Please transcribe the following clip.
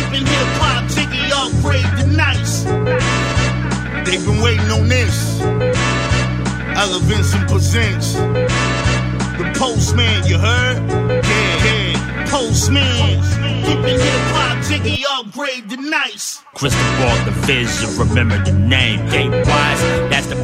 Keeping hip hop jiggy upgrade and nice. They've been waiting on this. Ellavenson presents the Postman. You heard? Yeah, yeah. Postman. Keeping hip hop jiggy upgrade the nice. Crystal ball the vision, remember the name. Game wise, that's the.